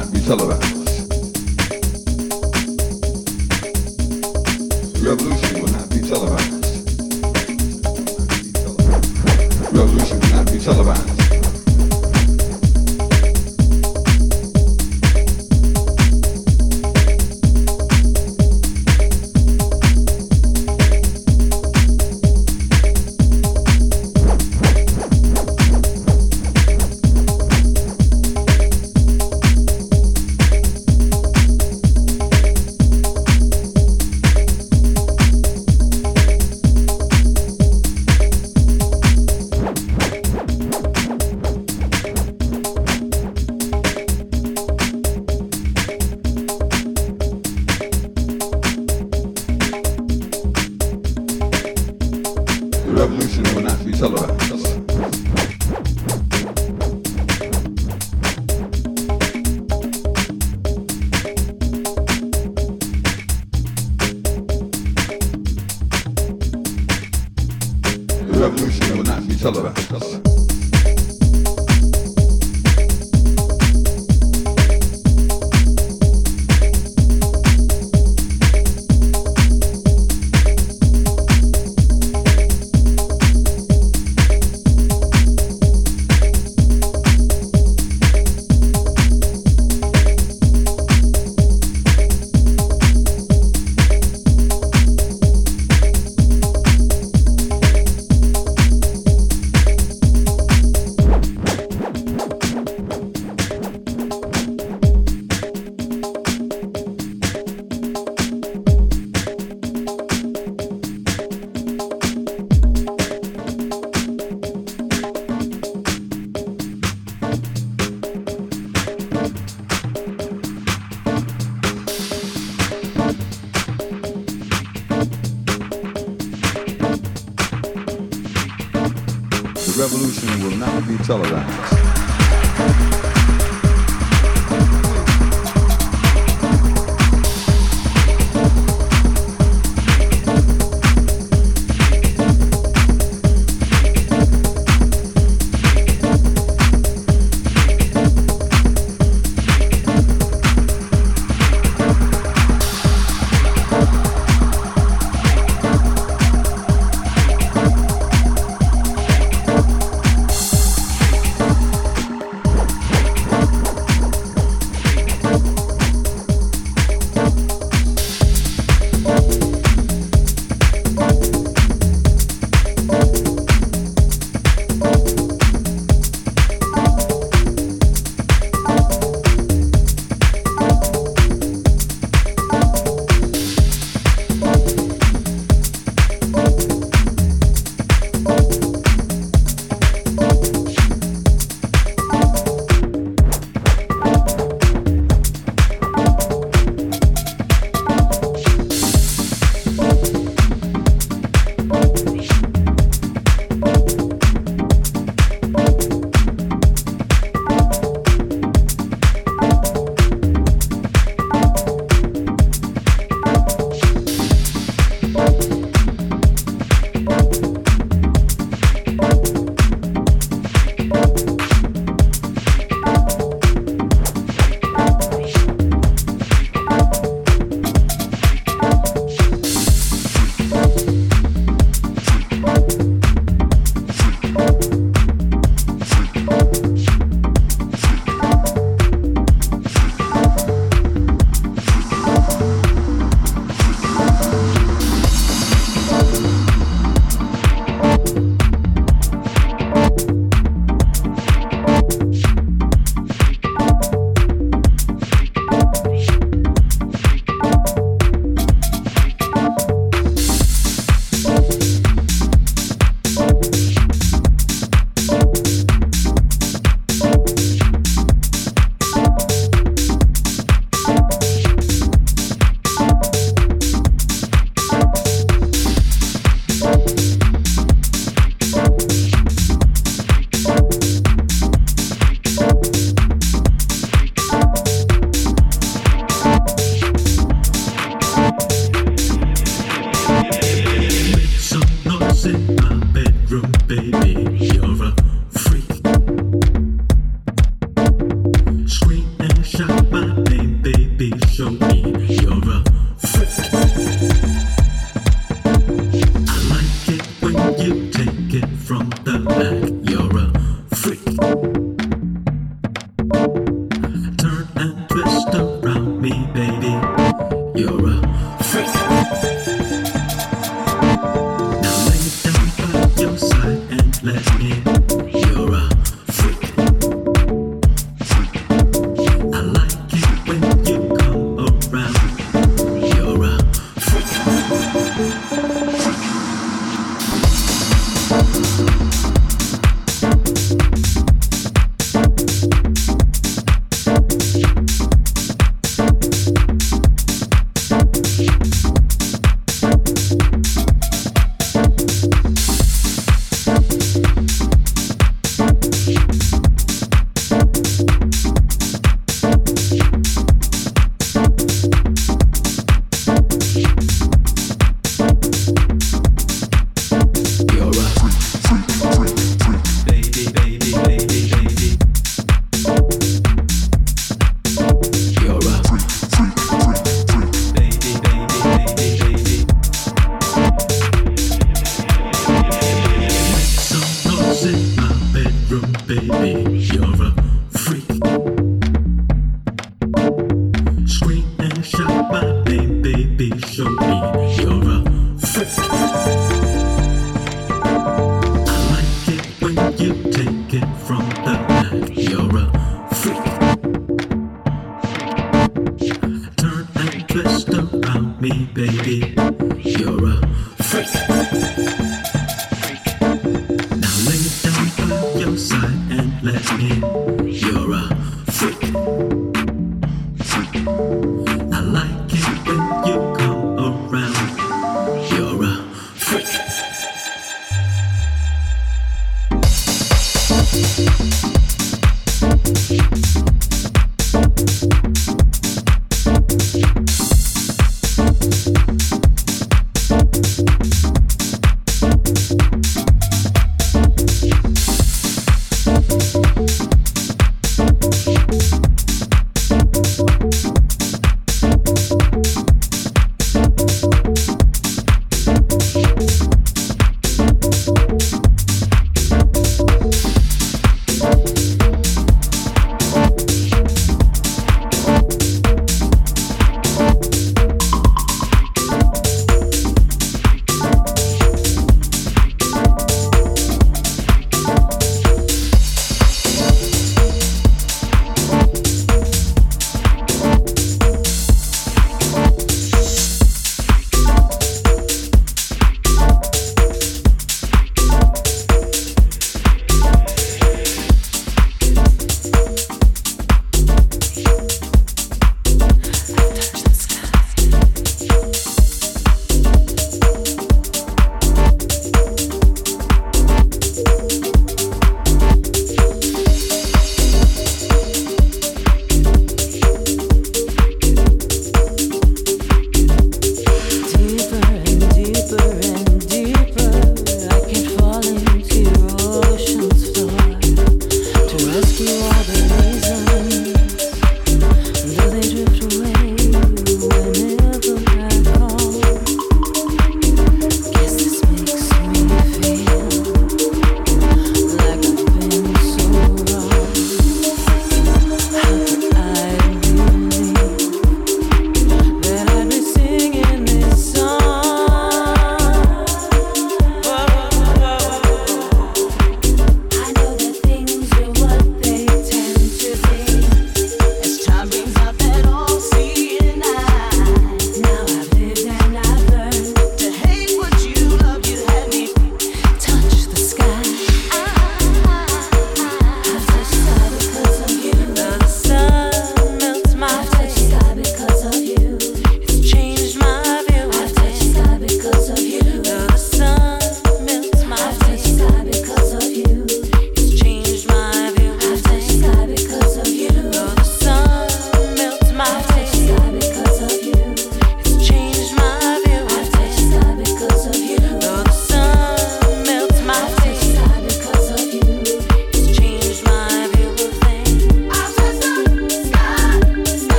not be televised.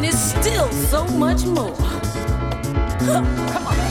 and it's still so much more. Come on.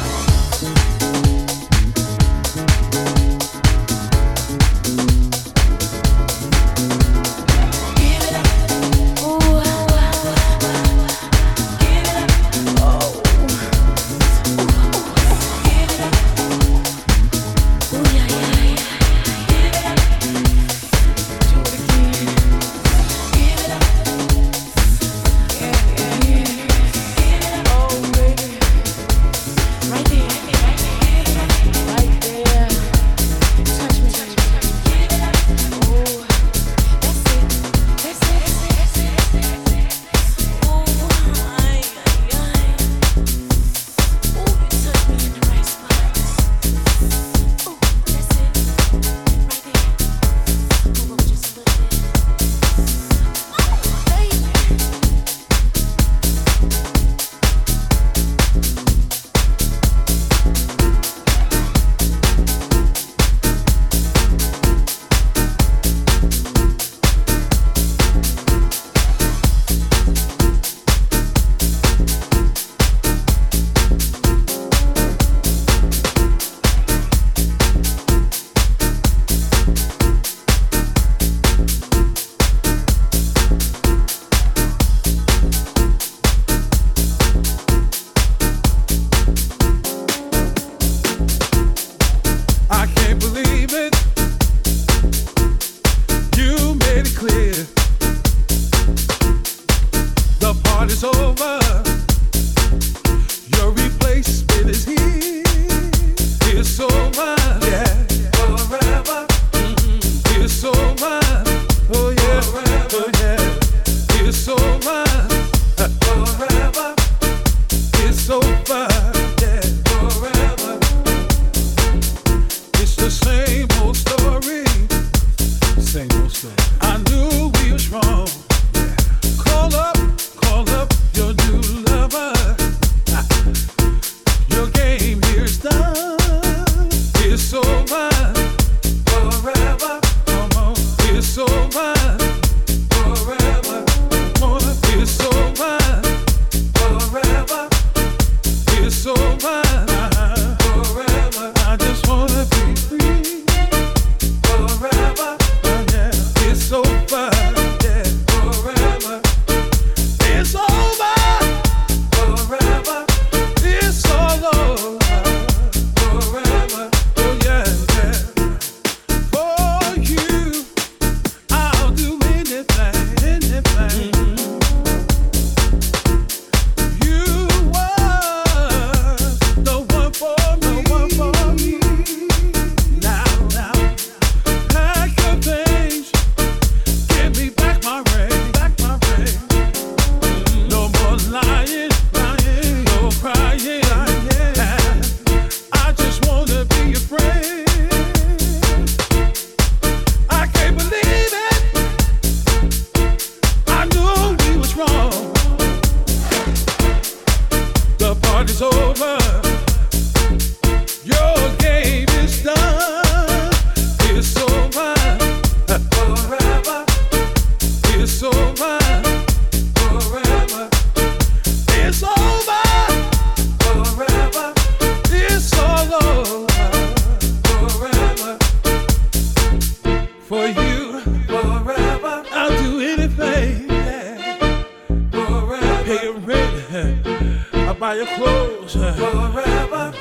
forever.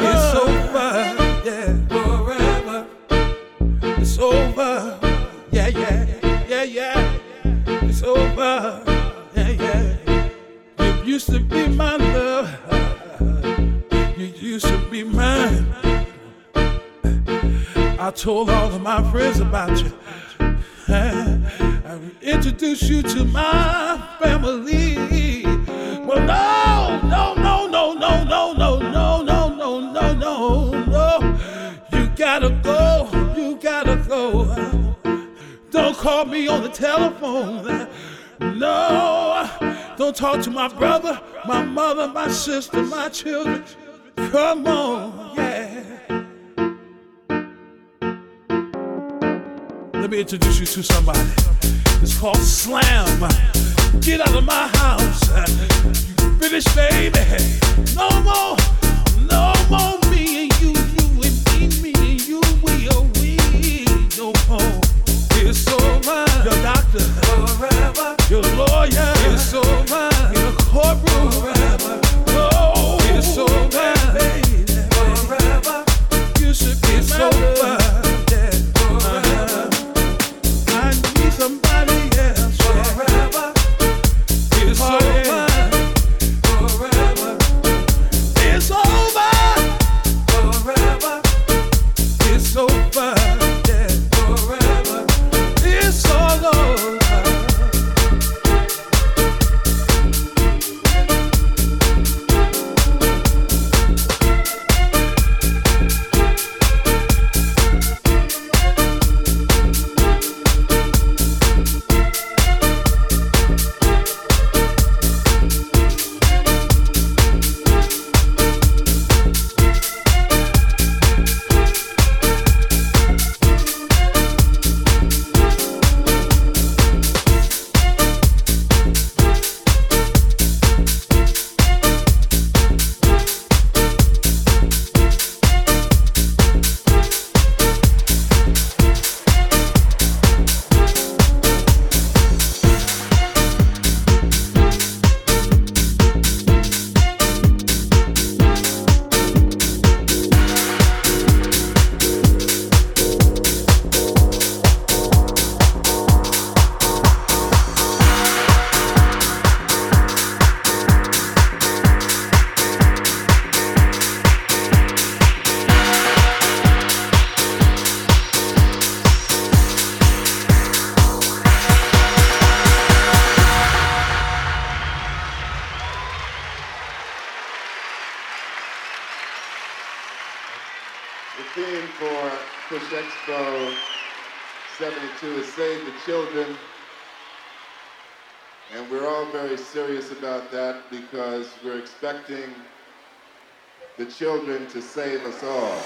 It's over, yeah. Forever. It's over, yeah, yeah, yeah, yeah. It's over, yeah, yeah. You used to be my love. You used to be mine. I told all of my friends about you. I introduced you to my family. Well, no, no, no, no, no, no, no, no, no, no, no. You gotta go, you gotta go. Don't call me on the telephone. No, don't talk to my brother, my mother, my sister, my children. Come on, yeah. Let me introduce you to somebody. It's called Slam. Get out of my house. You British baby. No more, no more me and you, you and me, me and you, we are we. No more. It's over. Your doctor. Forever. Your lawyer. It's over. In a courtroom. Forever. No. It's over. Baby. Forever. You should be It's my over. Expecting the children to save us all.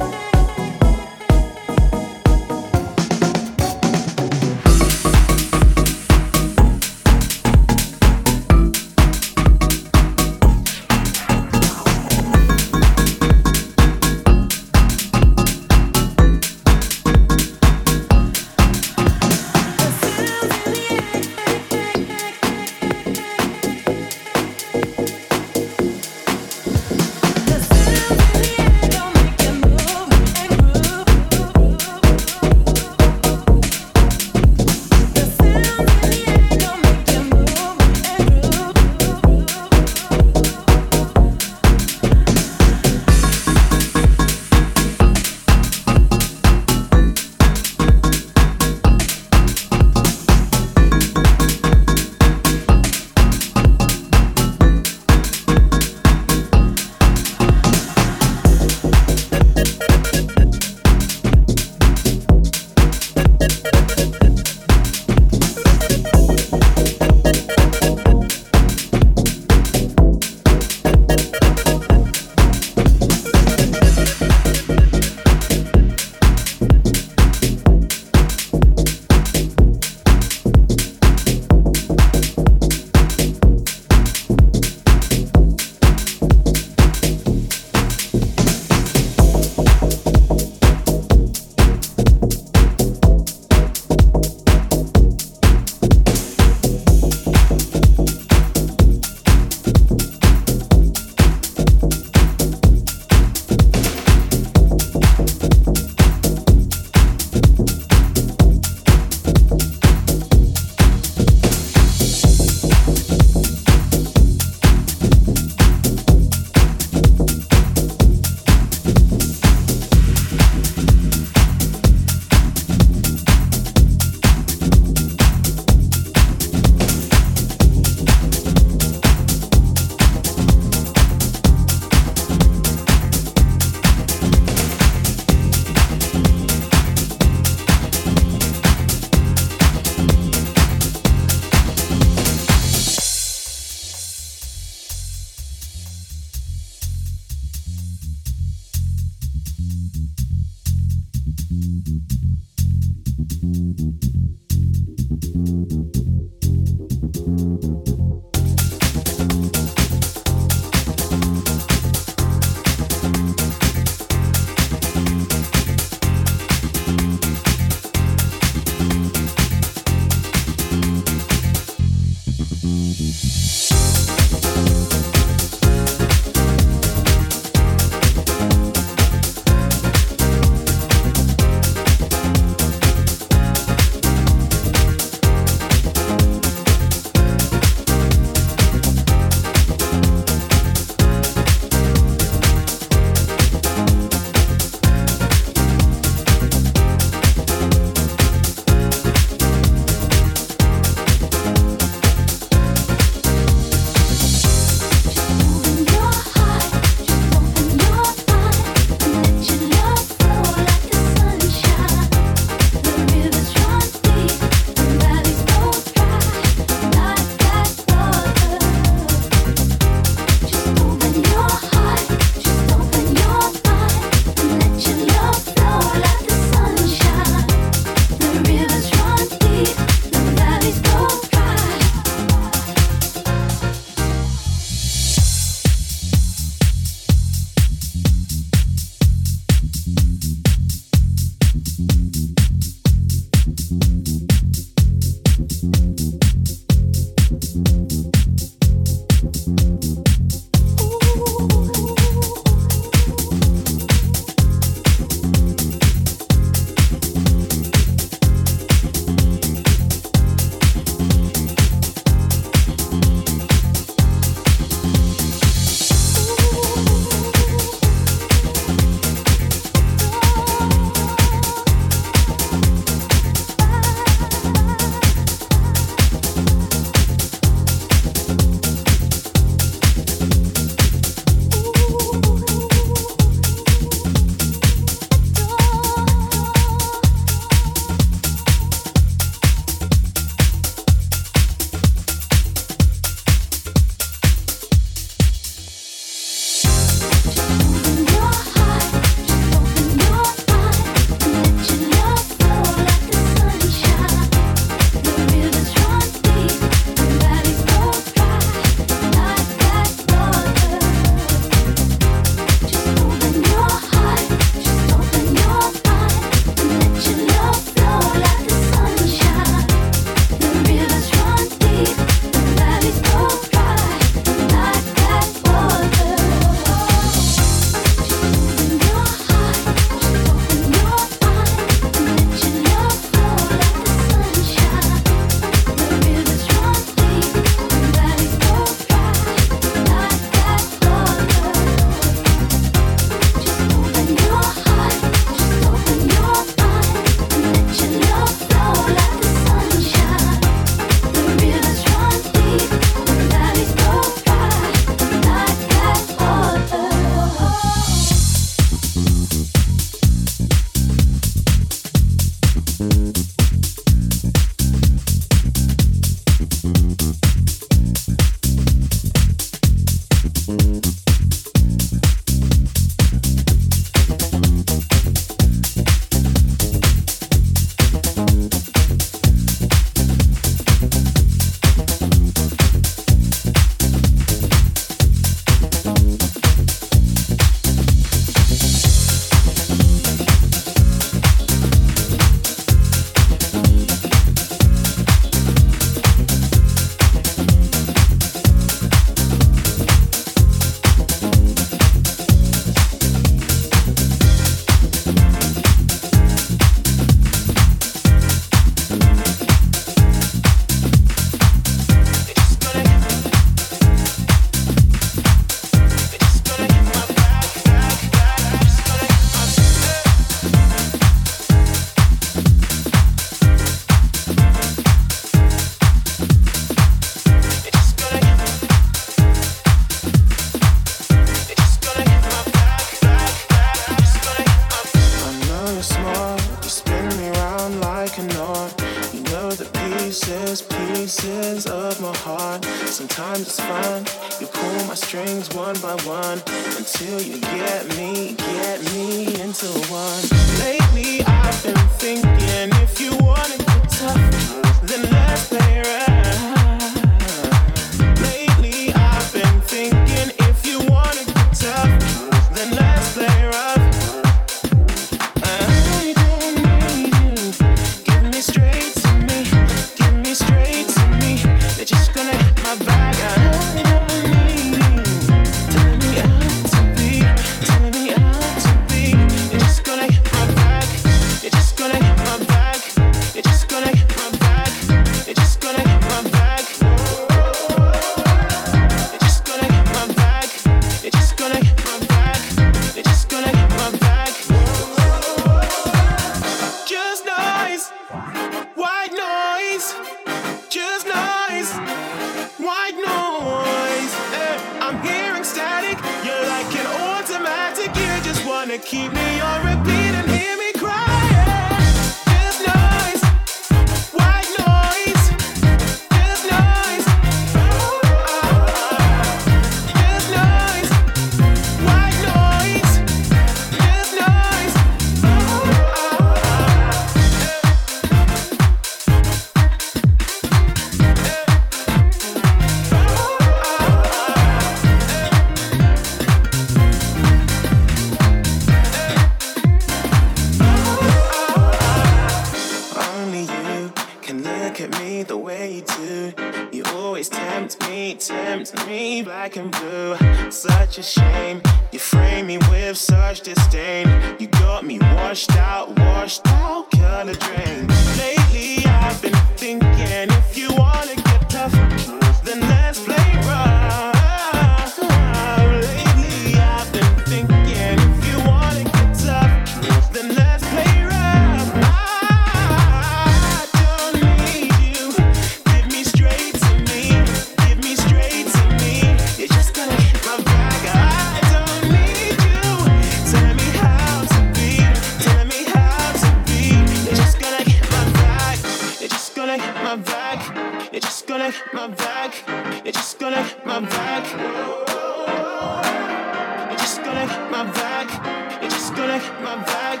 It's just gonna hit my back.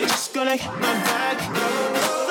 It's just gonna hit my back.